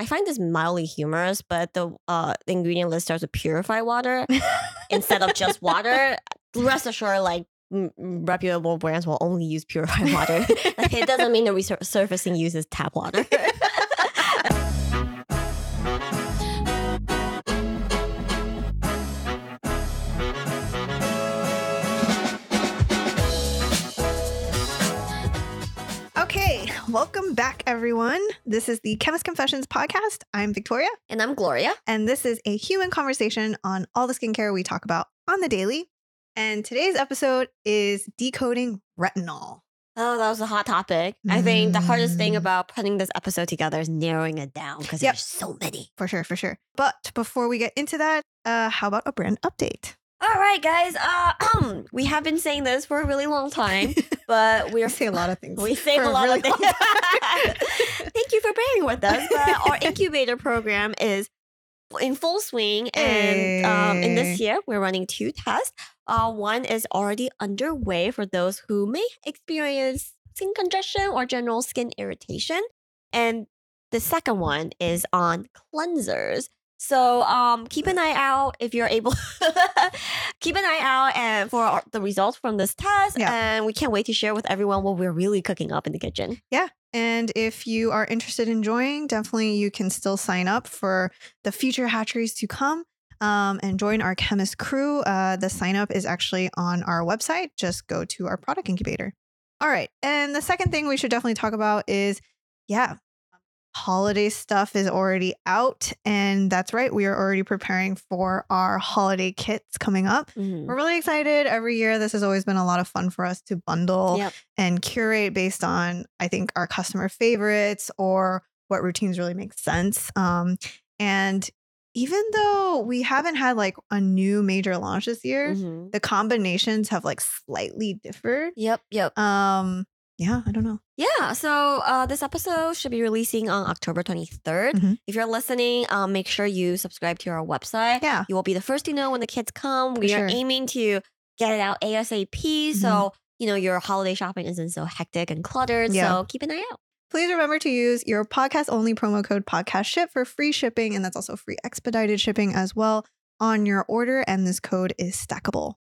I find this mildly humorous, but the uh ingredient list starts with purified water instead of just water. Rest assured, like m- reputable brands will only use purified water. like, it doesn't mean the resurfacing uses tap water. Welcome back, everyone. This is the Chemist Confessions podcast. I'm Victoria, and I'm Gloria. and this is a human conversation on all the skincare we talk about on the daily. And today's episode is decoding retinol. Oh, that was a hot topic. I think the hardest thing Mm. about putting this episode together is narrowing it down because Yep. there's so many. For sure, for sure. But before we get into that, uh, how about a brand update? All right, guys. Uh, we have been saying this for a really long time, but we're We say a lot of things. We for a lot really of things. Thank you for bearing with us. But our incubator program is in full swing, and um, in this year we're running two tests. Uh, one is already underway for those who may experience skin congestion or general skin irritation, and the second one is on cleansers. So um, keep an eye out if you're able. keep an eye out and for our- the results from this test, Yeah. and we can't wait to share with everyone what we're really cooking up in the kitchen. Yeah. And if you are interested in joining, definitely you can still sign up for the future hatcheries to come um, and join our chemist crew. Uh, the sign up is actually on our website. Just go to our product incubator. All right. And the second thing we should definitely talk about is yeah, holiday stuff is already out. And that's right. We are already preparing for our holiday kits coming up. Mhm. We're really excited every year. This has always been a lot of fun for us to bundle Yep. and curate based on, I think, our customer favorites or what routines really make sense. Um, and even though we haven't had like a new major launch this year, Mhm. the combinations have like slightly differed. Yep. Yep. Um, yeah, I don't know. Yeah. So uh, this episode should be releasing on October 23rd. Mhm. If you're listening, um, make sure you subscribe to our website. Yeah. You will be the first to know when the kids come. For we sure. are aiming to get it out ASAP. So, you know, your holiday shopping isn't so hectic and cluttered. Yeah. So keep an eye out. Please remember to use your podcast only promo code podcast ship for free shipping. And that's also free expedited shipping as well on your order. And this code is stackable.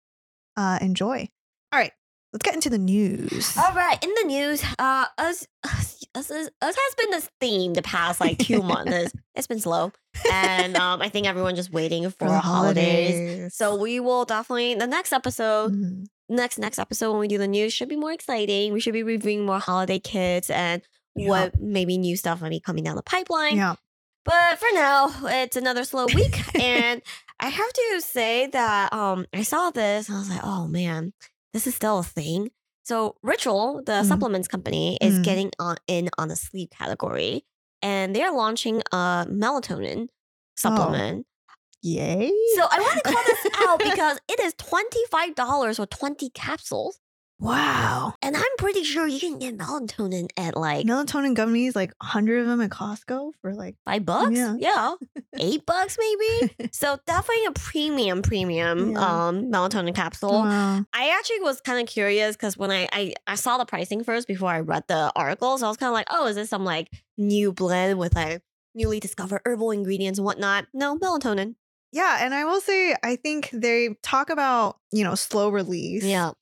Uh, enjoy. All right, let's get into the news. All right. In the news, uh, us, us, us, us has been this theme the past like two months. It's- been slow. And um, I think everyone just waiting for, the holidays. So we will definitely, the next episode, Mhm. next next episode when we do the news should be more exciting. We should be reviewing more holiday kits and Yeah. what maybe new stuff might be coming down the pipeline. yeah. But for now, it's another slow week. and I have to say that um I saw this and I was like, oh man, this is still a thing. So Ritual, the Mhm. supplements company, is Mhm. getting on in on the sleep category. And they're launching a melatonin supplement. Yay. So I want to call this out because it is $25 for 20 capsules. Wow. And I'm pretty sure you can get melatonin at like Melatonin gummies, like 100 of them at Costco for like, five bucks. Yeah. Yeah. Eight bucks maybe. So definitely a premium, premium Yeah. um melatonin capsule. wow. I actually was kind of curious because when I, I I saw the pricing first before I read the article, so I was kind of like, oh, is this some like new blend with like newly discovered herbal ingredients and whatnot? No, melatonin. Yeah. And I will say, I think they talk about, you know, slow release. Yeah.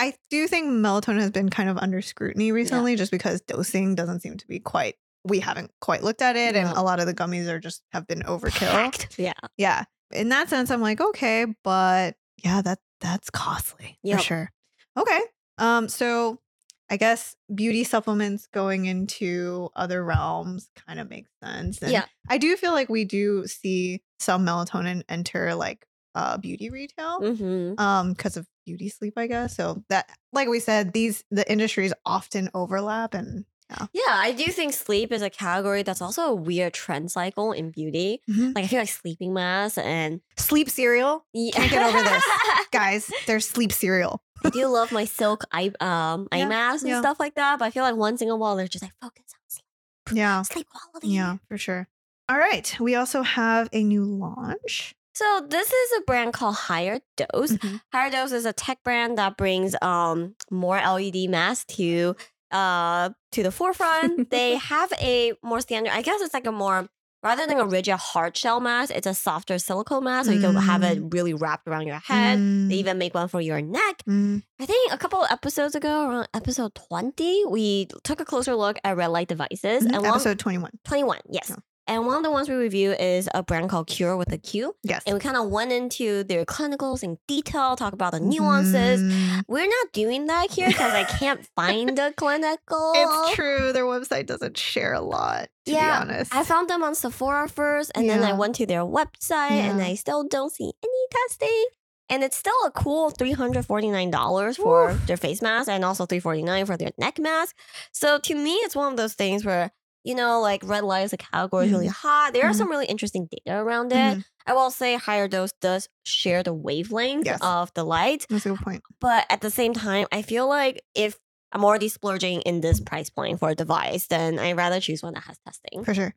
I do think melatonin has been kind of under scrutiny recently just because dosing doesn't seem to be quite, we haven't quite looked at it. And a lot of the gummies are just have been overkill. Packed. Yeah. Yeah. In that sense, I'm like, okay, but yeah, that that's costly Yep. for sure. Okay. Um, so I guess beauty supplements going into other realms kind of makes sense. And Yeah. I do feel like we do see some melatonin enter like uh beauty retail Mm-hmm. um because of beauty sleep, I guess. So that like we said, these the industries often overlap and yeah. Yeah, I do think sleep is a category that's also a weird trend cycle in beauty. Mhm. Like I feel like sleeping masks and Sleep cereal. yeah. Can't get over this. Guys, there's sleep cereal. I do love my silk eye um eye Yeah, masks and yeah. stuff like that, but I feel like once in a while they're just like focus on sleep, Yeah. sleep quality. Yeah, for sure. All right. We also have a new launch. So this is a brand called Higher Dose. Mhm. Higher Dose is a tech brand that brings um more LED masks to uh to the forefront. they have a more standard, I guess it's like a more rather than a rigid hard shell mask, it's a softer silicone mask, so you can have it really wrapped around your head. Mm, They even make one for your neck. mm, I think a couple of episodes ago, around episode 20, we took a closer look at red light devices. mhm. And one, Episode 21. 21, yes. Yeah. And one of the ones we review is a brand called Qure with a Q. Yes. And we kind of went into their clinicals in detail, talk about the nuances. Mhm. We're not doing that here because I can't find a clinical. It's true. Their website doesn't share a lot, to Yeah, be honest. I found them on Sephora first, and then I went to their website, and I still don't see any testing. And it's still a cool three hundred forty nine dollars for Oof. their face mask, and also three forty nine for their neck mask. So to me, it's one of those things where you know, like red light is a category is really hot. There are Mhm. some really interesting data around it. Mhm. I will say higher dose does share the wavelength Yes. of the light, That's a good point. but at the same time, I feel like if I'm already splurging in this price point for a device, then I'd rather choose one that has testing. For sure.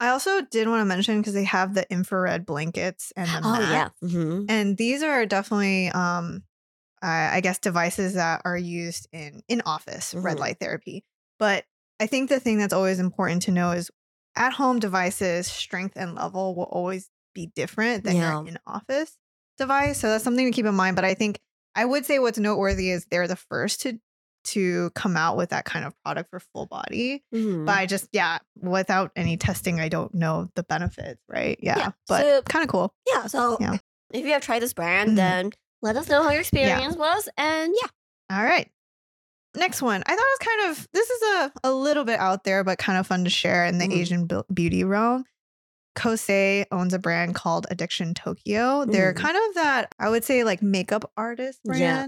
I also did want to mention because they have the infrared blankets and the Oh mat. yeah. hmm and these are definitely um I I guess devices that are used in in office red Mhm. light therapy. But I think the thing that's always important to know is at home devices strength and level will always be different than Yeah. your in office device. So that's something to keep in mind. But I think I would say what's noteworthy is they're the first to to come out with that kind of product for full body. Mhm. But I just yeah, without any testing, I don't know the benefits, right? Yeah. Yeah, But so- kind of cool. yeah. So Yeah. if you have tried this brand, Mhm. then let us know how your experience was. And yeah. All right. Next one. I thought it was kind of this is a, a little bit out there, but kind of fun to share in the Mhm. Asian beauty realm. Kose owns a brand called Addiction Tokyo. They're Mhm. kind of that, I would say, like makeup artist brand. Yeah.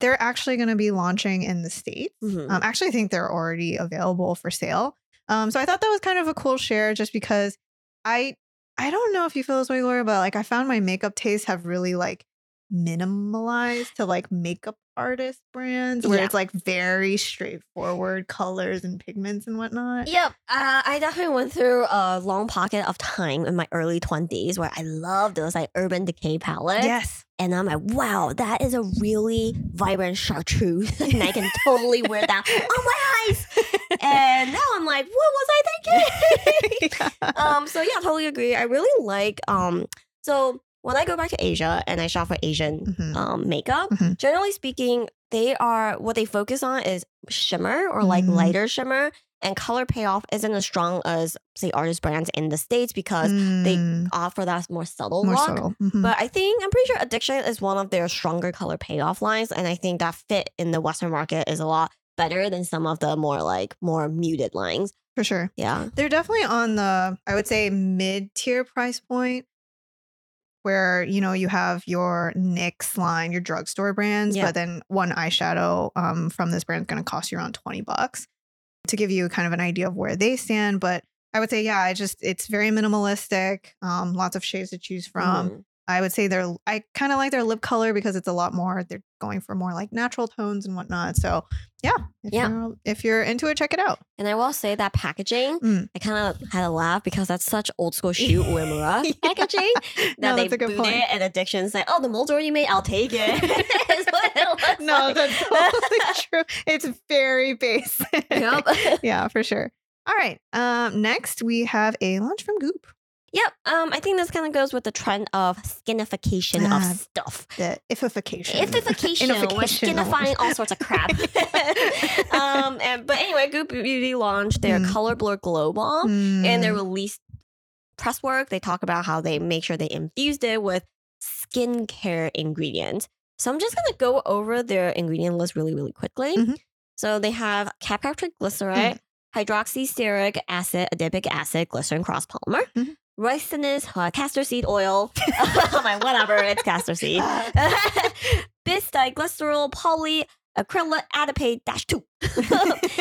They're actually going to be launching in the States. Mhm. Um, actually, I think they're already available for sale. Um, so I thought that was kind of a cool share just because I I don't know if you feel this way, Gloria, but like I found my makeup tastes have really like minimalized to like makeup artist brands where Yeah. it's like very straightforward colors and pigments and whatnot. Yep. Uh, I definitely went through a long pocket of time in my early 20s where I loved those like Urban Decay palettes. Yes. And I'm like, wow, that is a really vibrant chartreuse. and I can totally wear that on my eyes. And now I'm like, what was I thinking? um, so yeah, totally agree. I really like um so when I go back to Asia and I shop for Asian Mhm. um makeup, Mhm. generally speaking, they are what they focus on is shimmer or like Mm. lighter shimmer and color payoff isn't as strong as say artist brands in the States because they Mm, offer that more subtle more look. subtle. Mhm. But I think I'm pretty sure Addiction is one of their stronger color payoff lines, and I think that fit in the Western market is a lot better than some of the more like more muted lines. for sure. Yeah. They're definitely on the, I would say, mid tier price point where, you know, you have your NYX line, your drugstore brands, Yeah. but then one eyeshadow um, from this brand is going to cost you around 20 bucks to give you kind of an idea of where they stand. But I would say, yeah, I just, it's very minimalistic, um, lots of shades to choose from. Mhm. I would say they're, I kind of like their lip color because it's a lot more, they're going for more like natural tones and whatnot. So, yeah, if, Yeah. You're, if you're into it, check it out. And I will say that packaging, Mm. I kind of had a laugh because that's such old school Shu Uemura Yeah. packaging that No, they that's a good boot point. it and Addiction's like, oh, the mold's already made, I'll take it. Is what it looks No, like. that's totally true. It's very basic. Yep. yeah, for sure. All right. Um, next we have a launch from Goop. Yep. Um, I think this kind of goes with the trend of skinification Ah, of stuff. The ifification. Ifification, we're skinifying all sorts of crap. um, and, but anyway, Goop Beauty launched their Mm. Color Blur Glow Balm and Mm, they released press work. They talk about how they make sure they infused it with skincare ingredients. So I'm just gonna go over their ingredient list really, really quickly. Mhm. So they have caprylic glyceride, hydroxystearic acid, adipic acid, glycerin cross polymer, Mhm. Ricinus, uh, castor seed oil. I'm like, whatever, it's castor seed. Bis diglycerol polyacrylic adipate dash two.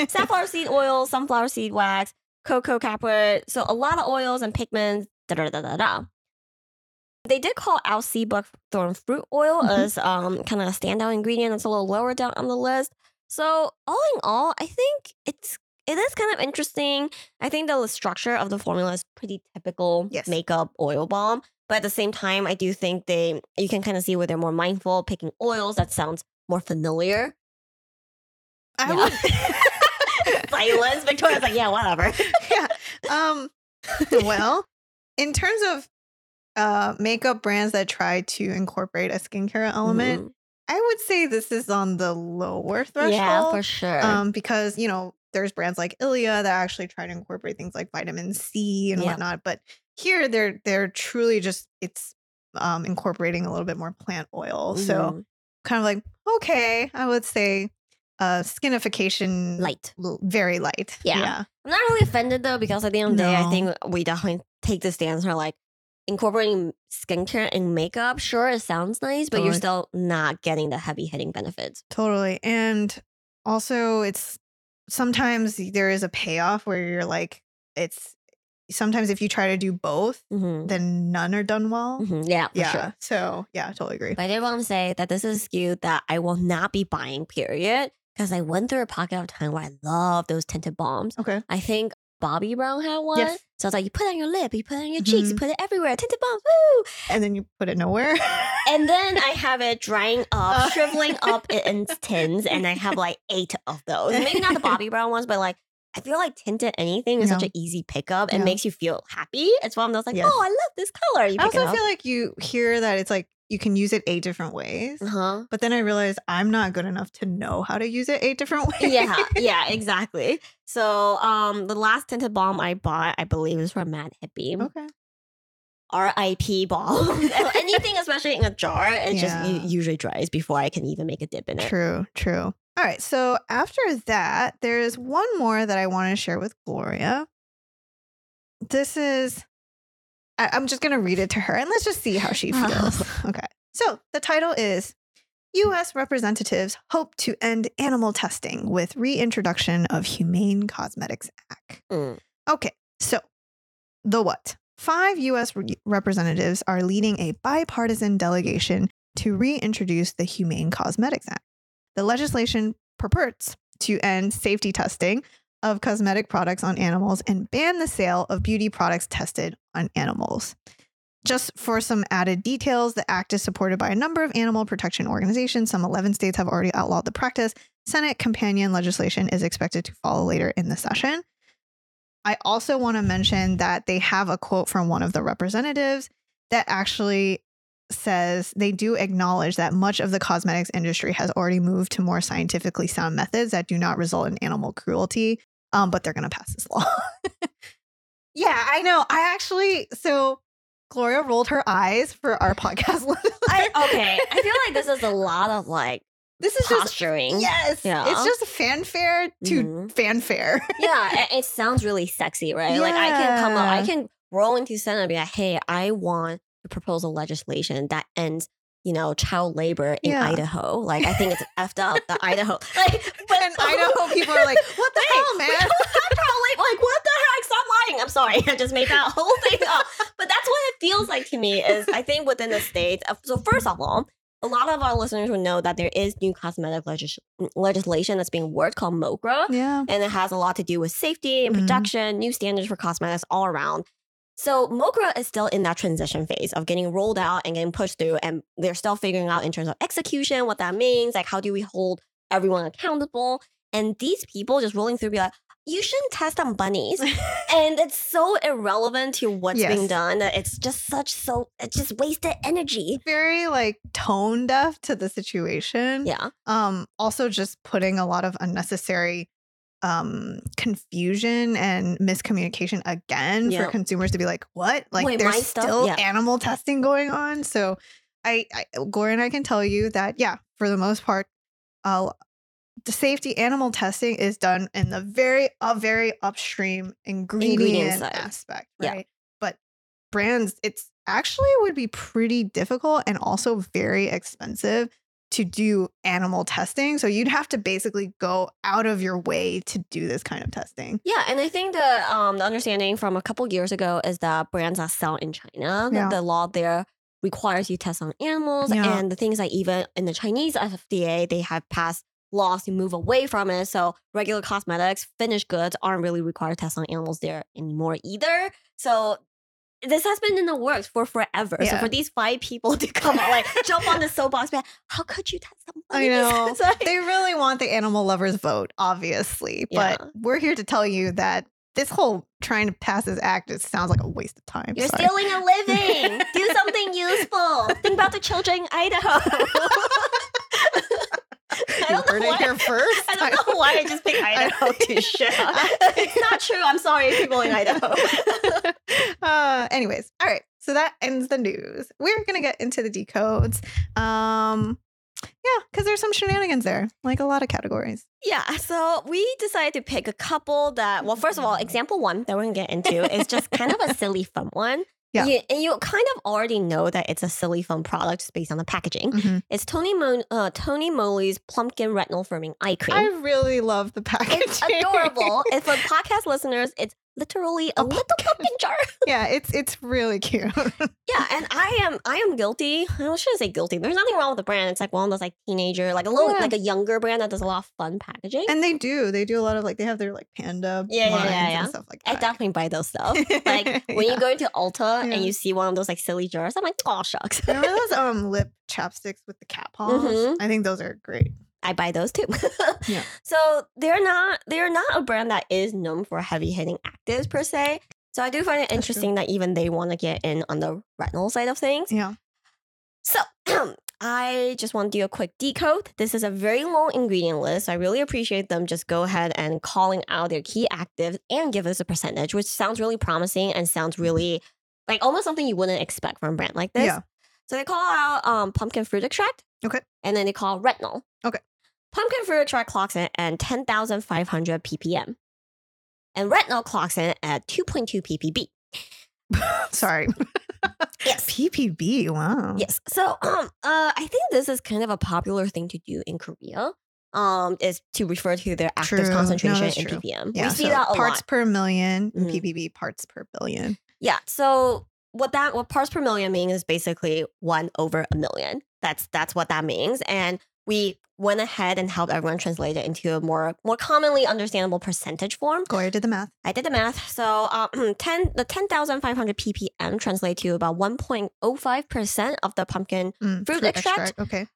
Safflower seed oil, sunflower seed wax, cocoa capra. So a lot of oils and pigments. Da da da da da. They did call out sea buckthorn fruit oil Mhm. as um kind of a standout ingredient. That's a little lower down on the list. So all in all, I think it's it is kind of interesting. I think the structure of the formula is pretty typical Yes. makeup oil balm. But at the same time, I do think they you can kind of see where they're more mindful, picking oils that sounds more familiar. I Yeah. would. Silence. Victoria's like, yeah, whatever. yeah. Um, well, in terms of uh, makeup brands that try to incorporate a skincare element, Mhm. I would say this is on the lower threshold. Yeah, for sure. um, because you know there's brands like Ilia that actually try to incorporate things like vitamin C and Yeah. whatnot, but here they're they're truly just it's um, incorporating a little bit more plant oil. So Mhm. kind of like okay, I would say uh, skinification light. l- very light. Yeah. I'm not really offended though, because at the end of the day, I think we definitely take the stance for like incorporating skincare and makeup. Sure, it sounds nice, but you're still not getting the heavy hitting benefits. Totally. And also it's sometimes there is a payoff where you're like it's sometimes if you try to do both, Mhm. then none are done well. Mhm. Yeah, for Yeah. sure. So yeah, totally agree. But I did want to say that this is a SKU that I will not be buying, period. Because I went through a pocket of time where I love those tinted balms. Okay. I think Bobbi Brown had one. Yes. So it's like you put it on your lip, you put it on your cheeks, you Mhm. put it everywhere. Tinted balms, woo! And then you put it nowhere. And then I have it drying up, Uh. shriveling up in tins, and I have like eight of those. Maybe not the Bobbi Brown ones, but like I feel like tinted anything is such an easy pickup and Yeah. makes you feel happy. It's one of those like, Yes. oh, I love this color. You I also feel like you hear that it's like you can use it eight different ways. uh-huh. But then I realized I'm not good enough to know how to use it eight different ways. yeah, yeah, exactly. So, um, the last tinted balm I bought, I believe, is from Mad Hippie. okay. R.I.P. balm. Anything, especially in a jar, it just Yeah. u- usually dries before I can even make a dip in it. True, true. All right. So after that, there's one more that I want to share with Gloria. This is, I, I'm just going to read it to her and let's just see how she feels. okay. So the title is U.S. representatives hope to end animal testing with reintroduction of Humane Cosmetics Act. Mm. Okay. So the what? Five U.S. re- representatives are leading a bipartisan delegation to reintroduce the Humane Cosmetics Act. The legislation purports to end safety testing of cosmetic products on animals and ban the sale of beauty products tested on animals. Just for some added details, the act is supported by a number of animal protection organizations. Some 11 states have already outlawed the practice. Senate companion legislation is expected to follow later in the session. I also want to mention that they have a quote from one of the representatives that actually says they do acknowledge that much of the cosmetics industry has already moved to more scientifically sound methods that do not result in animal cruelty. Um, but they're going to pass this law. yeah, I know. I actually, so Gloria rolled her eyes for our podcast. I, okay, I feel like this is a lot of like this is just, posturing. yes, Yeah. it's just fanfare to Mhm. fanfare. yeah, it, it sounds really sexy, right? Like I can come up, I can roll into Senate and be like, hey, I want to propose a legislation that ends, you know, child labor in Yeah. Idaho. Like I think it's effed up the Idaho. Like but and Idaho people are like, what the hell, man? child labor. Like what the heck? Stop lying. I'm sorry. I just made that whole thing up. But that's what it feels like to me. Is I think within the states. uh, So first of all. A lot of our listeners would know that there is new cosmetic legis- legislation that's being worked called MOCRA Yeah. and it has a lot to do with safety and Mhm. production, new standards for cosmetics all around. So MOCRA is still in that transition phase of getting rolled out and getting pushed through, and they're still figuring out in terms of execution what that means. Like, how do we hold everyone accountable? And these people just rolling through, be like, you shouldn't test on bunnies, and it's so irrelevant to what's being done it's just such so it's just wasted energy. Very like tone deaf to the situation. Yeah, um also just putting a lot of unnecessary um confusion and miscommunication again Yeah. for consumers to be like what like Wait, there's still Yeah. animal testing going on so I, I gloria and i can tell you that yeah for the most part uh the safety animal testing is done in the very uh, very upstream ingredient, side. aspect Yeah. right but brands it's actually would be pretty difficult and also very expensive to do animal testing. So you'd have to basically go out of your way to do this kind of testing. Yeah, and I think the um the understanding from a couple years ago is that brands that sell in China, Yeah. the law there requires you test on animals, Yeah. and the things that even in the Chinese FDA, they have passed laws to move away from it. So regular cosmetics, finished goods aren't really required to test on animals there anymore either. So this has been in the works for forever. So for these five people to come out, like jump on the soapbox, like, how could you test on I bunnies?" know. Like- They really want the animal lovers vote, obviously. Yeah. But we're here to tell you that this whole trying to pass this act it sounds like a waste of time. You're Sorry. stealing a living. Do something useful. Think about the children in Idaho. I You heard it here first. I don't know why I just picked Idaho to shit on. It's not true. I'm sorry, people in Idaho. uh, anyways, all right. So that ends the news. We're gonna get into the decodes. Um, yeah, because there's some shenanigans there, like a lot of categories. Yeah, so we decided to pick a couple that, well, first of all, example one that we're gonna get into is just kind of a silly fun one. Yeah. You, and you kind of already know that it's a silly fun product based on the packaging. Mhm. It's Tony Mo- uh, Tony Moly's Plumpkin Retinol Firming Eye Cream. I really love the packaging. it's adorable. and for podcast listeners, it's literally a, A little pumpkin jar. yeah, it's it's really cute. Yeah, and I am I am guilty. I shouldn't say guilty. There's nothing wrong with the brand. It's like one of those like teenager, like a little Yeah. like a younger brand that does a lot of fun packaging. and they do. They do a lot of like they have their like panda Yeah, yeah, yeah, and yeah. stuff like that. I definitely buy those stuff. Like when Yeah. you go into Ulta and you see one of those like silly jars, I'm like, oh shucks. Remember those um lip chapsticks with the cat paws? Mhm. I think those are great. I buy those too. Yeah. So they're not they're not a brand that is known for heavy hitting actives per se. So I do find it interesting that even they want to get in on the retinol side of things. Yeah. So I just want to do a quick decode. This is a very long ingredient list. I really appreciate them just go ahead and calling out their key actives and give us a percentage, which sounds really promising and sounds really like almost something you wouldn't expect from a brand like this. Yeah. So they call out um, pumpkin fruit extract. Okay. And then they call retinol. Okay. Pumpkin fruit extract clocks in at 10,500 ppm. And retinol clocks in at 2.2 ppb. Sorry. Yes. PPB. Wow. Yes. So um uh I think this is kind of a popular thing to do in Korea. Um, is to refer to their active True. Concentration that's in true. ppm. Yeah. we see so that a parts lot. per 1000000 and Mhm. PPB parts per billion. Yeah. So what that what parts per million means is basically one over a million. That's that's what that means. And we went ahead and helped everyone translate it into a more more commonly understandable percentage form. Gloria did the math. I did the math. So um, 10, the 10,500 ppm translate to about 1.05% of the pumpkin. Mm, Fruit extract? Okay.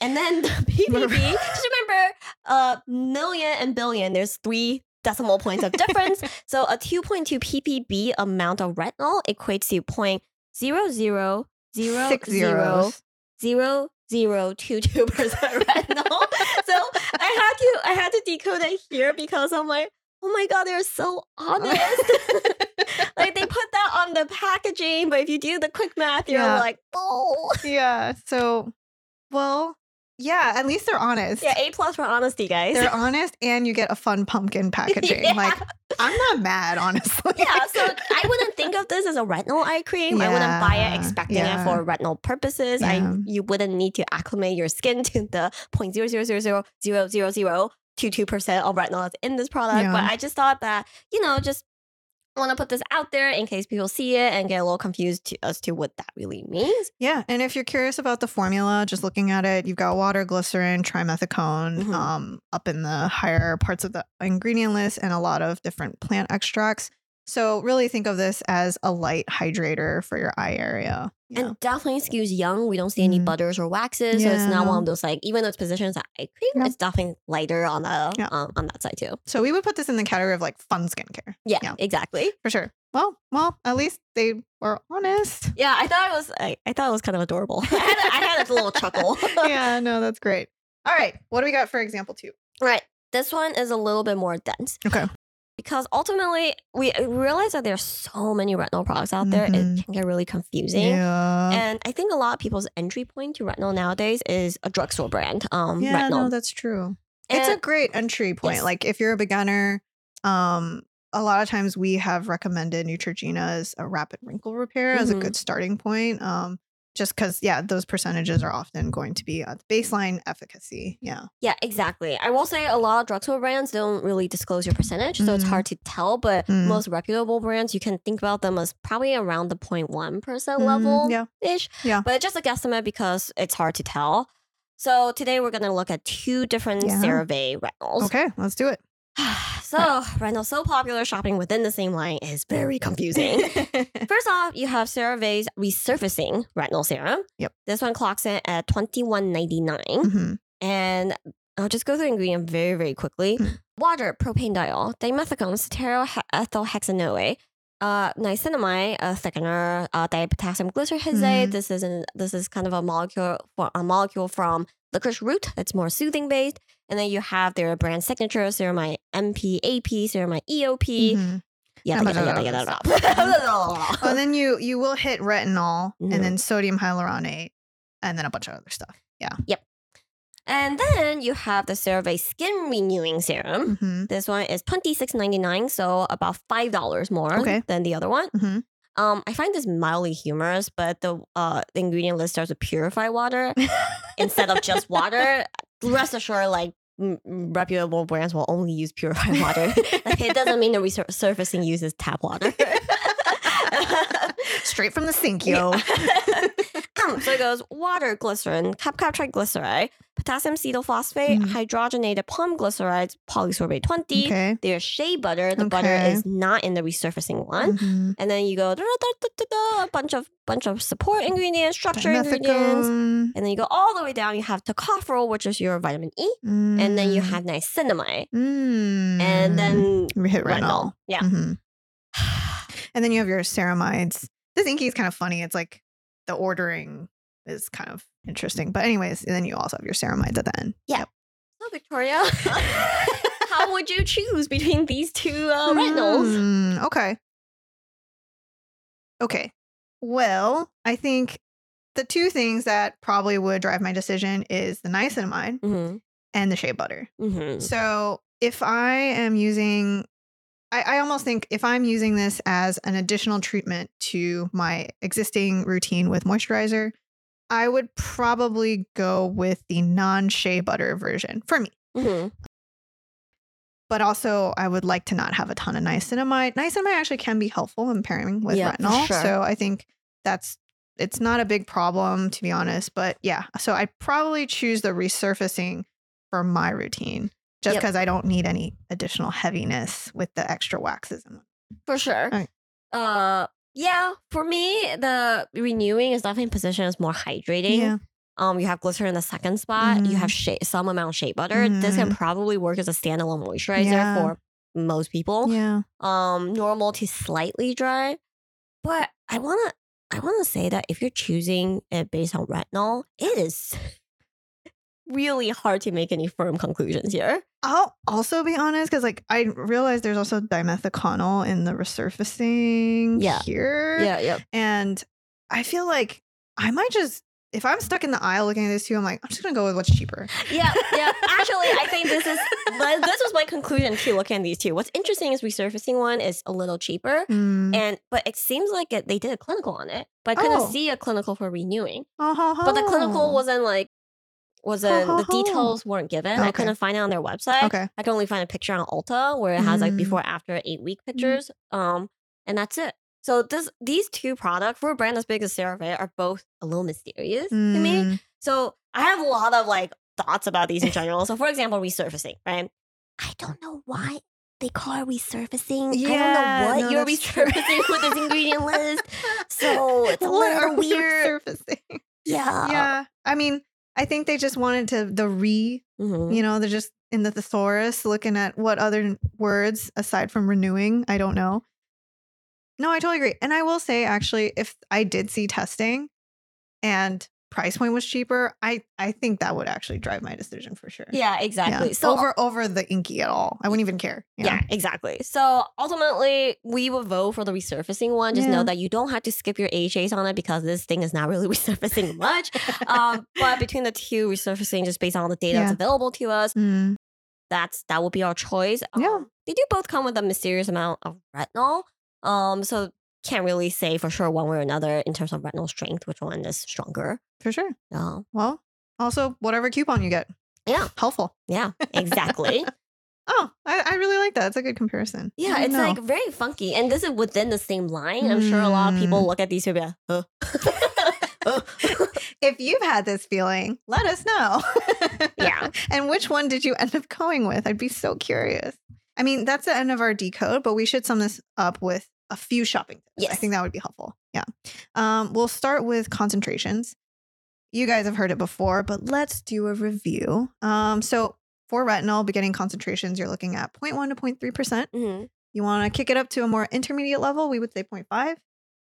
And then the ppb, just remember, uh, million and billion, there's three decimal points of difference. so a 2.2 ppb amount of retinol equates to point zero zero zero Six zero zeros. zero zero two two percent retinol. so I had to I had to decode it here because I'm like, oh my god, they're so honest. like they put that on the packaging, but if you do the quick math, you're Yeah. like, oh yeah. So, well, yeah, at least they're honest. yeah, A plus for honesty, guys. They're honest and you get a fun pumpkin packaging. Yeah. Like, I'm not mad, honestly. yeah, so I wouldn't think of this as a retinol eye cream. I wouldn't buy it expecting yeah. it for retinol purposes. I you wouldn't need to acclimate your skin to the point zero zero zero zero zero zero zero two two percent of retinol that's in this product. Yeah. But I just thought that you know just want to put this out there in case people see it and get a little confused to, as to what that really means. Yeah, and if you're curious about the formula, just looking at it, you've got water, glycerin, trimethicone Mhm. um, up in the higher parts of the ingredient list, and a lot of different plant extracts. So really think of this as a light hydrator for your eye area. Yeah. And definitely skews young. We don't see any Mhm. butters or waxes, so it's not one of those like even though it's positioned as an eye cream, Yeah. it's definitely lighter on the Yeah. um, on that side too. so we would put this in the category of like fun skincare Yeah, Yeah. exactly. for sure. Well, well, at least they were honest. Yeah, I thought it was. I, I thought it was kind of adorable. I had I had a little chuckle. yeah, no, that's great. All right, what do we got for example two? right. This one is a little bit more dense Okay. Because ultimately we realize that there's so many retinol products out there. It Mhm. can get really confusing. Yeah. And I think a lot of people's entry point to retinol nowadays is a drugstore brand. Um, yeah, retinol. no, that's true. it's a great entry point. Yes. Like if you're a beginner, um, a lot of times we have recommended Neutrogena as a rapid wrinkle repair as a Mhm. good starting point. Um, just because, yeah, those percentages are often going to be at the baseline efficacy. Yeah. Yeah, exactly. I will say a lot of drugstore brands don't really disclose your percentage, so it's Mhm. hard to tell. But Mm. most reputable brands, you can think about them as probably around the 0.1 percent Mhm, level Yeah. ish. Yeah. But it's just a guesstimate because it's hard to tell. So today we're gonna look at two different Yeah. CeraVe retinols. Okay, let's do it. so retinol so popular shopping within the same line is very confusing. First off, you have CeraVe's resurfacing retinol serum. Yep. This one clocks in at twenty one ninety nine. Mhm. And I'll just go through the ingredient very, very quickly. Mm. water, propanediol, dimethicone, stearoethylhexanoate, uh, niacinamide, a thickener, uh, dipotassium glycyrrhizate. Mhm. This is an, this is kind of a molecule for a molecule from licorice root that's more soothing based. And then you have their brand signature, ceramide MPAP, ceramide EOP, Mhm. yada bunch yada of yada other yada. Oh, and then you you will hit retinol Mhm. and then sodium hyaluronate and then a bunch of other stuff. Yeah. Yep. And then you have the CeraVe Skin Renewing Serum. hmm This one is twenty six ninety nine, so about five dollars more Okay. than the other one. Mhm. Um, I find this mildly humorous, but the uh ingredient list starts with purify water instead of just water. Rest assured, like reputable brands will only use purified water. it doesn't mean the resurfacing uses tap water. Straight from the sink, yo. Um, so it goes water, glycerin, cap cap triglyceride, potassium cetyl phosphate, Mhm. hydrogenated palm glycerides, polysorbate 20. Okay. There's shea butter. The butter is not in the resurfacing one. Mhm. And then you go da, da, da, a bunch of bunch of support ingredients, structure ingredients. And then you go all the way down. You have tocopherol, which is your vitamin E. And then you Mm. have niacinamide. Mm. And then we hit retinol. retinol. Yeah. Mhm. And then you have your ceramides. This INCI is kind of funny. It's like the ordering is kind of interesting. But anyways, and then you also have your ceramides at the end. Yeah. So Victoria, how would you choose between these two uh, retinols? Hmm, okay. Okay. Well, I think the two things that probably would drive my decision is the niacinamide Mm-hmm. and the shea butter. Mm-hmm. So if I am using, I, I almost think if I'm using this as an additional treatment to my existing routine with moisturizer, I would probably go with the non shea butter version for me. Mm-hmm. But also, I would like to not have a ton of niacinamide. Niacinamide actually can be helpful in pairing with Yeah, retinol. sure. So I think that's it's not a big problem to be honest. But yeah, so I probably choose the resurfacing for my routine just Yep. because I don't need any additional heaviness with the extra waxes. For sure. Okay. Uh, yeah. For me, the renewing is definitely positioned as more hydrating. yeah, Um, you have glycerin in the second spot. You have Mhm. shea, some amount of shea butter. This can probably work as a standalone moisturizer Yeah. for most people. yeah, Um, normal to slightly dry. But I wanna, I wanna say that if you're choosing it based on retinol, it is really hard to make any firm conclusions here. I'll also be honest because like I realize there's also dimethiconol in the resurfacing Yeah. here. Yeah, yeah. And I feel like I might just, if I'm stuck in the aisle looking at this too, I'm like, I'm just gonna go with what's cheaper. Yeah, yeah. Actually, I think this is this was my conclusion too. Looking at these two, what's interesting is resurfacing one is a little cheaper, Mm. and but it seems like it, they did a clinical on it, but I couldn't Oh. see a clinical for renewing. Uh-huh. But the clinical wasn't like wasn't the details weren't given. I Okay. couldn't find it on their website. okay. I could only find a picture on Ulta where it has like Mm. before after eight week pictures. Um, and that's it. So this these two products for a brand as big as CeraVe are both a little mysterious to me. Mm. So I have a lot of like thoughts about these in general. so for example, resurfacing, right? I don't know why they call it resurfacing. I don't know no, what you're that's true. resurfacing with this ingredient list. So it's a What little are weird. resurfacing? Yeah. yeah. I mean, I think they just wanted to the re, Mhm. you know, they're just in the thesaurus looking at what other words aside from renewing. I don't know. No, I totally agree. And I will say actually, if I did see testing and price point was cheaper, I I think that would actually drive my decision for sure. Yeah, exactly. Yeah. So over over the INCI at all. I wouldn't even care. Yeah, exactly. So ultimately, we will vote for the resurfacing one. Just know that you don't have to skip your AHAs on it because this thing is not really resurfacing much. um, but between the two resurfacing, just based on the data that's available to us, Mm, that's that would be our choice. Yeah. Um, they do both come with a mysterious amount of retinol. Um, so can't really say for sure one way or another in terms of retinal strength, which one is stronger. for sure. Uh, Well, also whatever coupon you get. Yeah. Helpful. yeah, exactly. Oh, I, I really like that. It's a good comparison. Yeah, it's know. like very funky. And this is within the same line. I'm sure a lot of people Mm. look at these and be like? Huh? if you've had this feeling, let us know. Yeah. and which one did you end up going with? I'd be so curious. I mean, that's the end of our decode, but we should sum this up with a few shopping tips. I think that would be helpful. Yeah. Um, we'll start with concentrations. You guys have heard it before, but let's do a review. Um, so for retinol, beginning concentrations, you're looking at 0.1 to 0.3%. hmm You want to kick it up to a more intermediate level, we would say 0.5.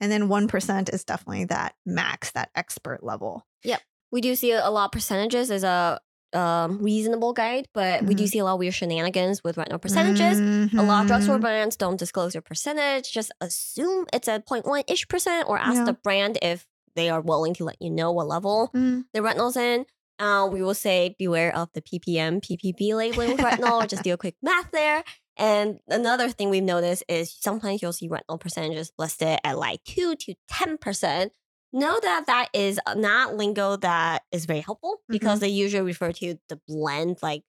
And then 1% is definitely that max, that expert level. Yep. We do see a lot of percentages as a um, reasonable guide, but we do Mhm. see a lot of weird shenanigans with retinol percentages. A lot of drugstore Mhm. brands don't disclose their percentage. Just assume it's a 0.1 ish percent, or ask Yeah. the brand if they are willing to let you know what level Mm. the retinol's in. Uh, we will say beware of the ppm, PPB labeling with retinol. just do a quick math there. And another thing we've noticed is sometimes you'll see retinol percentages listed at like 2 to 10%. Know that that is uh, not lingo that is very helpful because mm-hmm. they usually refer to the blend, like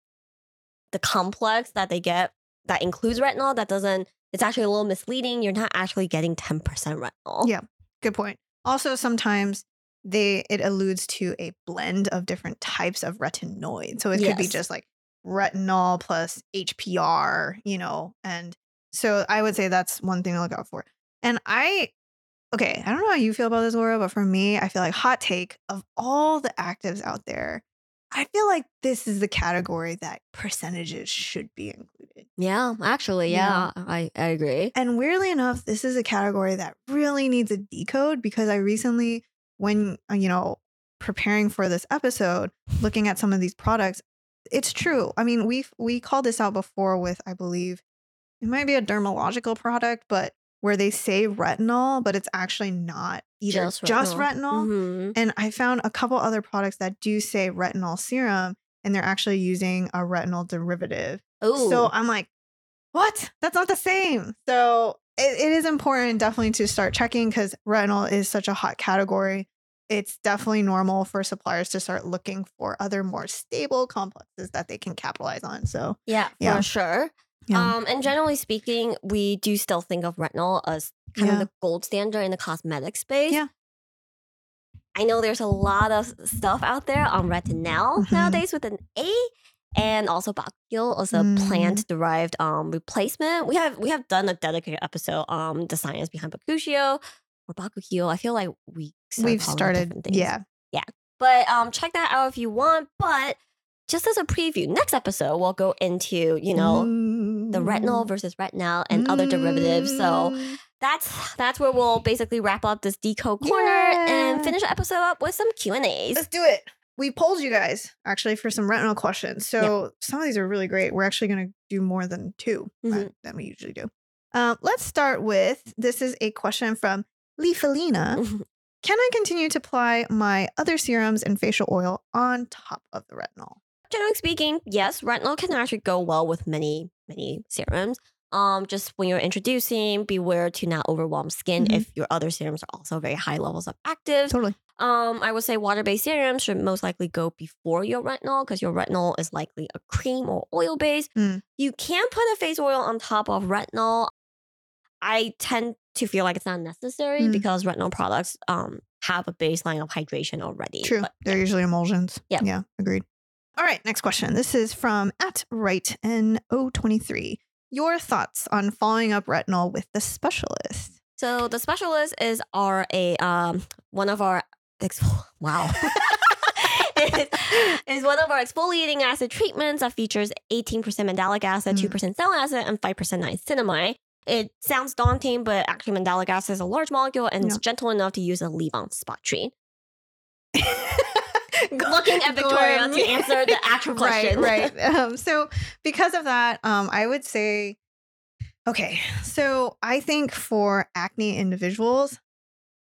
the complex that they get that includes retinol. That doesn't, it's actually a little misleading. You're not actually getting 10% retinol. Yeah. Good point. Also, sometimes they it alludes to a blend of different types of retinoid. So it could be just like retinol plus HPR, you know, and so I would say that's one thing to look out for. And I okay, I don't know how you feel about this, Gloria, but for me, I feel like hot take of all the actives out there, I feel like this is the category that percentages should be included. Yeah, actually, Yeah. yeah, I, I agree. And weirdly enough, this is a category that really needs a decode because I recently, when, uh, you know, preparing for this episode, looking at some of these products, it's true. I mean, we we called this out before with, I believe, it might be a dermatological product, but where they say retinol, but it's actually not either Just just, retinol. retinol. Mhm. And I found a couple other products that do say retinol serum, and they're actually using a retinol derivative. Ooh. So I'm like, what? That's not the same. So it, it is important definitely to start checking because retinol is such a hot category. It's definitely normal for suppliers to start looking for other more stable complexes that they can capitalize on. So Yeah, Yeah. for sure. Yeah. Um, and generally speaking, we do still think of retinol as kind Yeah. of the gold standard in the cosmetic space. Yeah. I know there's a lot of stuff out there on retinal Mhm. nowadays with an A, and also Bakuchiol is a Mm. plant derived um replacement. We have we have done a dedicated episode on the science behind Bakuchiol or Bakuchiol. I feel like we started we've started, things. yeah. But um, check that out if you want. But just as a preview, next episode we'll go into you know the retinol versus retinol and other derivatives. So Mm. that's that's where we'll basically wrap up this decode corner and finish the episode up with some Q and A's. Let's do it. We polled you guys actually for some retinol questions. So some of these are really great. We're actually going to do more than 2 uh, Mhm. than we usually do. Um, let's start with this is a question from Leafalina. Can I continue to apply my other serums and facial oil on top of the retinol? Generally speaking, yes, retinol can actually go well with many many serums. Um, just when you're introducing, beware to not overwhelm skin Mhm. if your other serums are also very high levels of active. Totally. Um, I would say water-based serums should most likely go before your retinol because your retinol is likely a cream or oil base. Mm. You can put a face oil on top of retinol. I tend to feel like it's not necessary Mm. because retinol products um have a baseline of hydration already. True. But They're usually emulsions. Yep. Yeah, agreed. All right, next question. This is from at right N023. Your thoughts on following up retinol with the specialist? So the specialist is our a um one of our ex- wow. is, is one of our exfoliating acid treatments that features 18% mandelic acid, Mm. 2% salicylic acid, and 5% niacinamide. It sounds daunting, but actually mandelic acid is a large molecule and it's gentle enough to use a leave-on spot treat. Looking at Victoria to answer the actual question. Right, right. Um, so because of that, um, I would say, okay, so I think for acne individuals,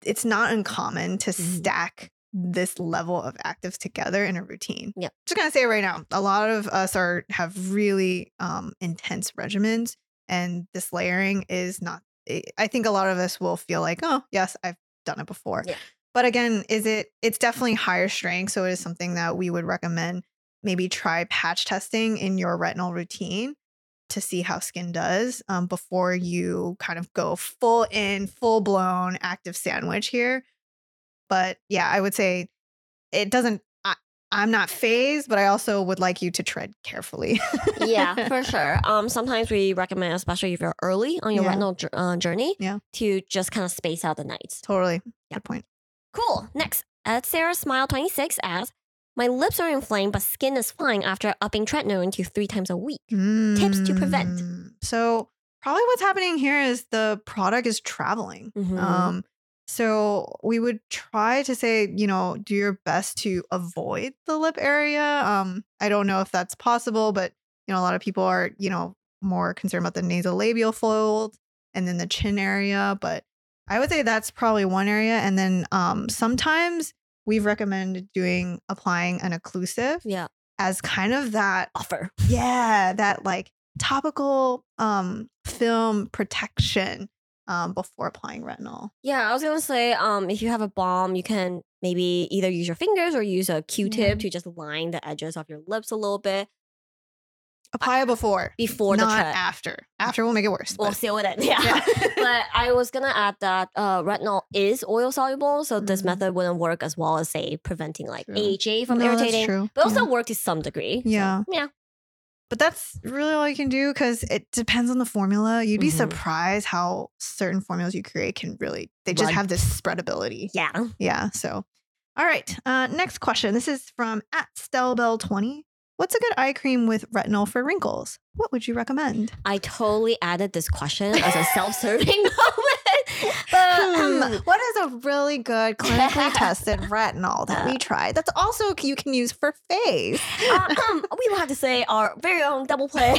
it's not uncommon to Mhm. stack this level of actives together in a routine. Yeah. Just gonna say it right now, a lot of us are have really um, intense regimens, and this layering is not. I- I think a lot of us will feel like, oh, yes, I've done it before. Yeah. But again, is it? It's definitely higher strength, so it is something that we would recommend. Maybe try patch testing in your retinol routine to see how skin does um, before you kind of go full in, full blown active sandwich here. But yeah, I would say it doesn't. I, I'm not phased, but I also would like you to tread carefully. yeah, for sure. Um, sometimes we recommend, especially if you're early on your Yeah. retinol jour- uh, journey, Yeah. to just kind of space out the nights. totally. Yeah. Good point. Cool. Next, at Sarah Smile 26 asks, My lips are inflamed, but skin is fine after upping tretinoin to three times a week. Tips to prevent. Mm. So probably what's happening here is the product is traveling. Mhm. Um, so we would try to say, you know, do your best to avoid the lip area. Um, I don't know if that's possible, but you know, a lot of people are, you know, more concerned about the nasolabial fold and then the chin area. But I would say that's probably one area. And then um, sometimes we've recommended doing applying an occlusive Yeah. as kind of that Offer. yeah, that like topical um film protection um before applying retinol. Yeah, I was gonna say, um, if you have a balm, you can maybe either use your fingers or use a Q-tip Yeah. to just line the edges of your lips a little bit Apply before, before not the tret. after. After will make it worse. We'll but- seal it in. Yeah. Yeah. but I was gonna add that uh, retinol is oil soluble, so this Mhm. method wouldn't work as well as say preventing like True. AHA from No, that's irritating, true. but also Yeah. work to some degree. So, Yeah. yeah. But that's really all you can do because it depends on the formula. You'd be Mhm. surprised how certain formulas you create can really they just Run. have this spreadability. Yeah. Yeah. So, all right. Uh, next question. This is from at Stelbell20. What's a good eye cream with retinol for wrinkles? What would you recommend? I totally added this question as a self-serving moment. But Hmm, um, what is a really good clinically tested retinol that we tried? That's also you can use for face. uh, um, we will have to say our very own double play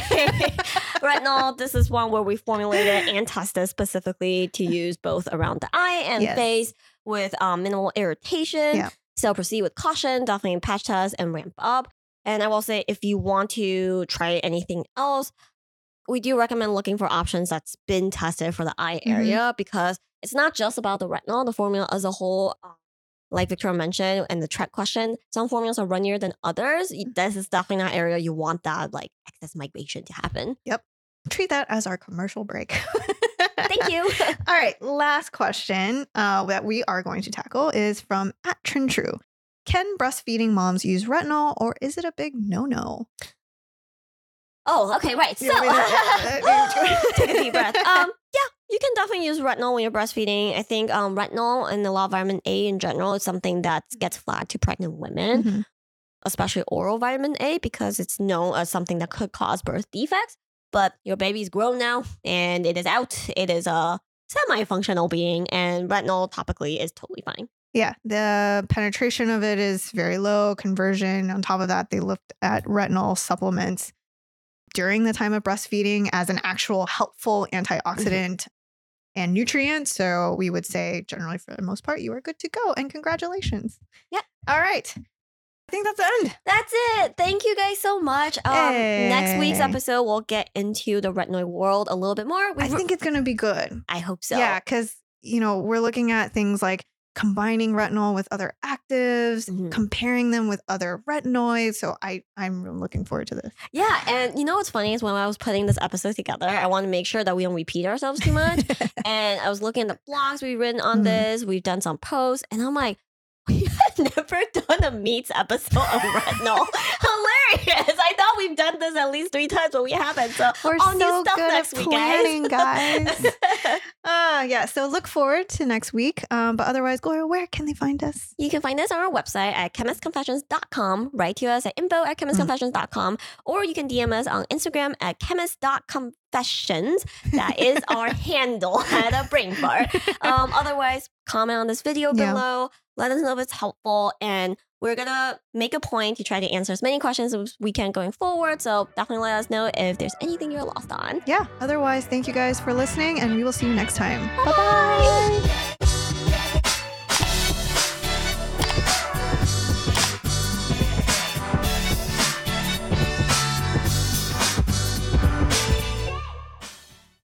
retinol. This is one where we formulated and tested specifically to use both around the eye and Yes. face with um, minimal irritation. Yeah. So proceed with caution, definitely patch test and ramp up. And I will say if you want to try anything else, we do recommend looking for options that's been tested for the eye Mhm. area because it's not just about the retinol, the formula as a whole. um, like Victoria mentioned, and the track question, some formulas are runnier than others. This is definitely not area you want that like excess migration to happen. Yep. Treat that as our commercial break. Thank you. All right, last question uh, that we are going to tackle is from at Trintrue. Can breastfeeding moms use retinol, or is it a big no-no? oh, okay, right. So You me to- take a deep breath. Um, yeah, you can definitely use retinol when you're breastfeeding. I think um, retinol and a lot of vitamin A in general is something that gets flagged to pregnant women. Mhm. especially oral vitamin A, because it's known as something that could cause birth defects. But your baby's grown now and it is out. It is a semi functional being, and retinol topically is totally fine. Yeah, the penetration of it is very low. Conversion. On top of that, they looked at retinol supplements during the time of breastfeeding as an actual helpful antioxidant and nutrient. So we would say, generally, for the most part, you are good to go. And congratulations. Yeah. All right. I think that's the end. That's it. Thank you guys so much. Um, Next week's episode, we'll get into the retinoid world a little bit more. I We've- think it's going to be good. I hope so. Yeah, because, you know, we're looking at things like combining retinol with other actives, Mhm. comparing them with other retinoids. So I, I'm looking forward to this. Yeah. And you know what's funny is when I was putting this episode together, I want to make sure that we don't repeat ourselves too much. and I was looking at the blogs we've written on Mhm. this. We've done some posts, and I'm like, we have never done a meats episode of retinol. Hilarious! I thought we've done this at least three times, but we haven't. So We're all new so good next at planning, guys. Uh, yeah, so look forward to next week. Um, but otherwise, Gloria, where can they find us? You can find us on our website at chemistconfessions.com. Write to us at info at chemistconfessions.com. Or you can DM us on Instagram at chemist.confessions. That is our handle at a brain bar. Um, otherwise, comment on this video Yeah. below. Let us know if it's helpful. And we're going to make a point to try to answer as many questions as we can going forward. So definitely let us know if there's anything you're lost on. Yeah, otherwise, thank you guys for listening, and we will see you next time. Bye bye.